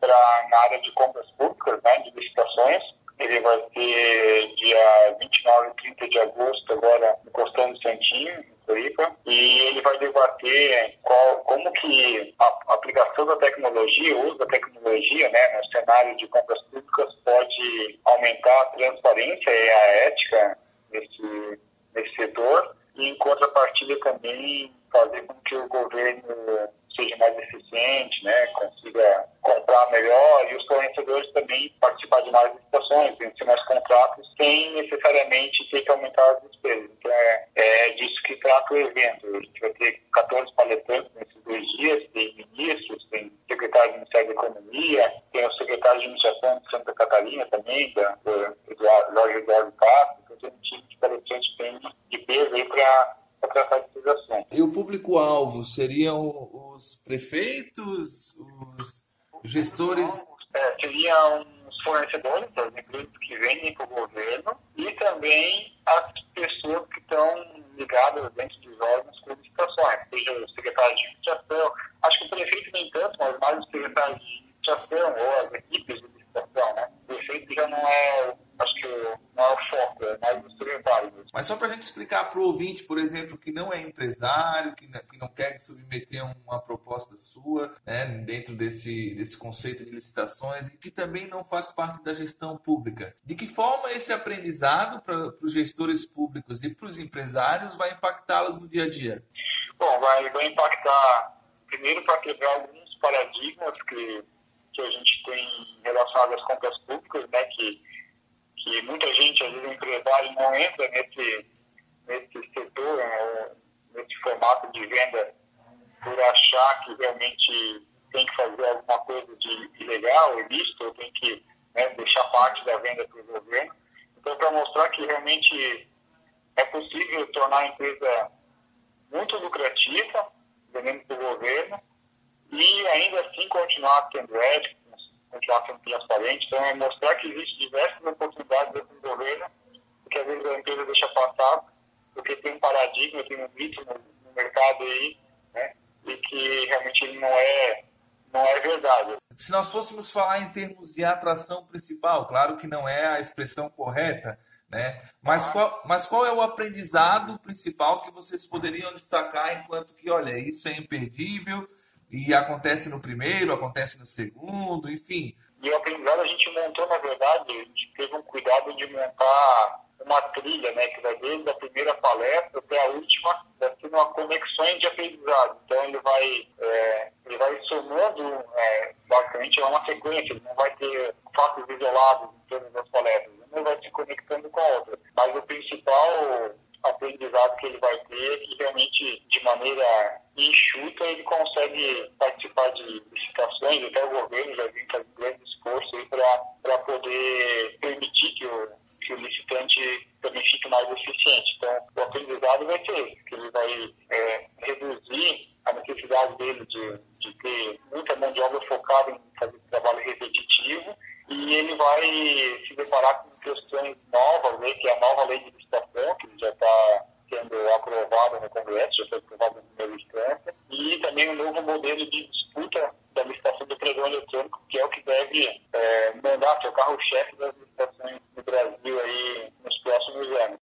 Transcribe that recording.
para na área de compras públicas, né, de licitações. Ele vai ser dia 29 e 30 de agosto, agora encostando Santinho, em Floripa, e ele vai debater qual, como que a aplicação da tecnologia, o uso da tecnologia né, no cenário de compras públicas pode aumentar a transparência e a ética nesse, nesse setor, e em contrapartida também fazer com que o governo seja mais eficiente, né, consiga comprar melhor e os fornecedores também participar de mais licitações, vencer mais contratos, sem necessariamente ter que aumentar as despesas. Então é, é disso que trata o evento. A gente vai ter 14 palestrantes nesses dois dias, tem ministros, tem secretário do Ministério da Economia, tem o secretário de Administração de Santa Catarina também, da, do Jorge Eduardo Castro, então tem um time de palestrantes bem de peso aí para tratar desses assuntos. E o público-alvo seriam os prefeitos, os gestores? É, seriam os fornecedores, as empresas que vendem para o governo também as pessoas que estão ligadas dentro dos órgãos com licitações, seja o secretário de administração, acho que o prefeito nem tanto, mas mais o secretário de administração ou as equipes de licitação, né? O prefeito já não é acho que o maior foco é mais. Mas só para a gente explicar para o ouvinte, por exemplo, que não é empresário, que, que não quer submeter uma proposta sua né, dentro desse, desse conceito de licitações e que também não faz parte da gestão pública. De que forma esse aprendizado para os gestores públicos e para os empresários vai impactá-los no dia a dia? Bom, vai, vai impactar primeiro para quebrar alguns paradigmas que, que a gente tem relacionados às compras públicas, né, que que muita gente, às vezes, empresário não entra nesse setor, né, nesse formato de venda, por achar que realmente tem que fazer alguma coisa de ilegal, ilícito, ou tem que né, deixar parte da venda para o governo. Então, para mostrar que realmente é possível tornar a empresa muito lucrativa, vendendo para o governo, e ainda assim continuar tendo ética, continuar sendo transparente. Então, é mostrar que existem diversas oportunidades dentro do governo, que às vezes a empresa deixa passar, porque tem um paradigma, tem um no mercado aí, né? E que realmente não é, não é verdade. Se nós fôssemos falar em termos de atração principal, claro que não é a expressão correta, né? Mas, ah. qual, mas qual é o aprendizado principal que vocês poderiam destacar enquanto que, olha, isso é imperdível, e acontece no primeiro, acontece no segundo, enfim. E o aprendizado a gente montou, na verdade, a gente teve um cuidado de montar uma trilha, né, que vai desde a primeira palestra até a última, vai ser uma conexão de aprendizado. Então ele vai, é, ele vai somando, é, basicamente uma ele não vai ter fatos isolados em todas as palestras, um vai se conectando com a outra. Mas o principal aprendizado que ele vai ter é que realmente, de maneira enxuta, ele consegue participar de licitações, até o governo já vem fazendo grande esforço para poder permitir que o, que o licitante também fique mais eficiente. Então, o aprendizado vai ser esse, que ele vai é, reduzir a necessidade dele de, de ter muita mão de obra focada em fazer ele vai se deparar com questões novas, né, que é a nova lei de licitação, que já está sendo aprovada no Congresso, já foi aprovada na primeira instância, e também um novo modelo de disputa da licitação do pregão eletrônico, que é o que deve eh, é, mandar seu carro-chefe das licitações do Brasil aí nos próximos anos.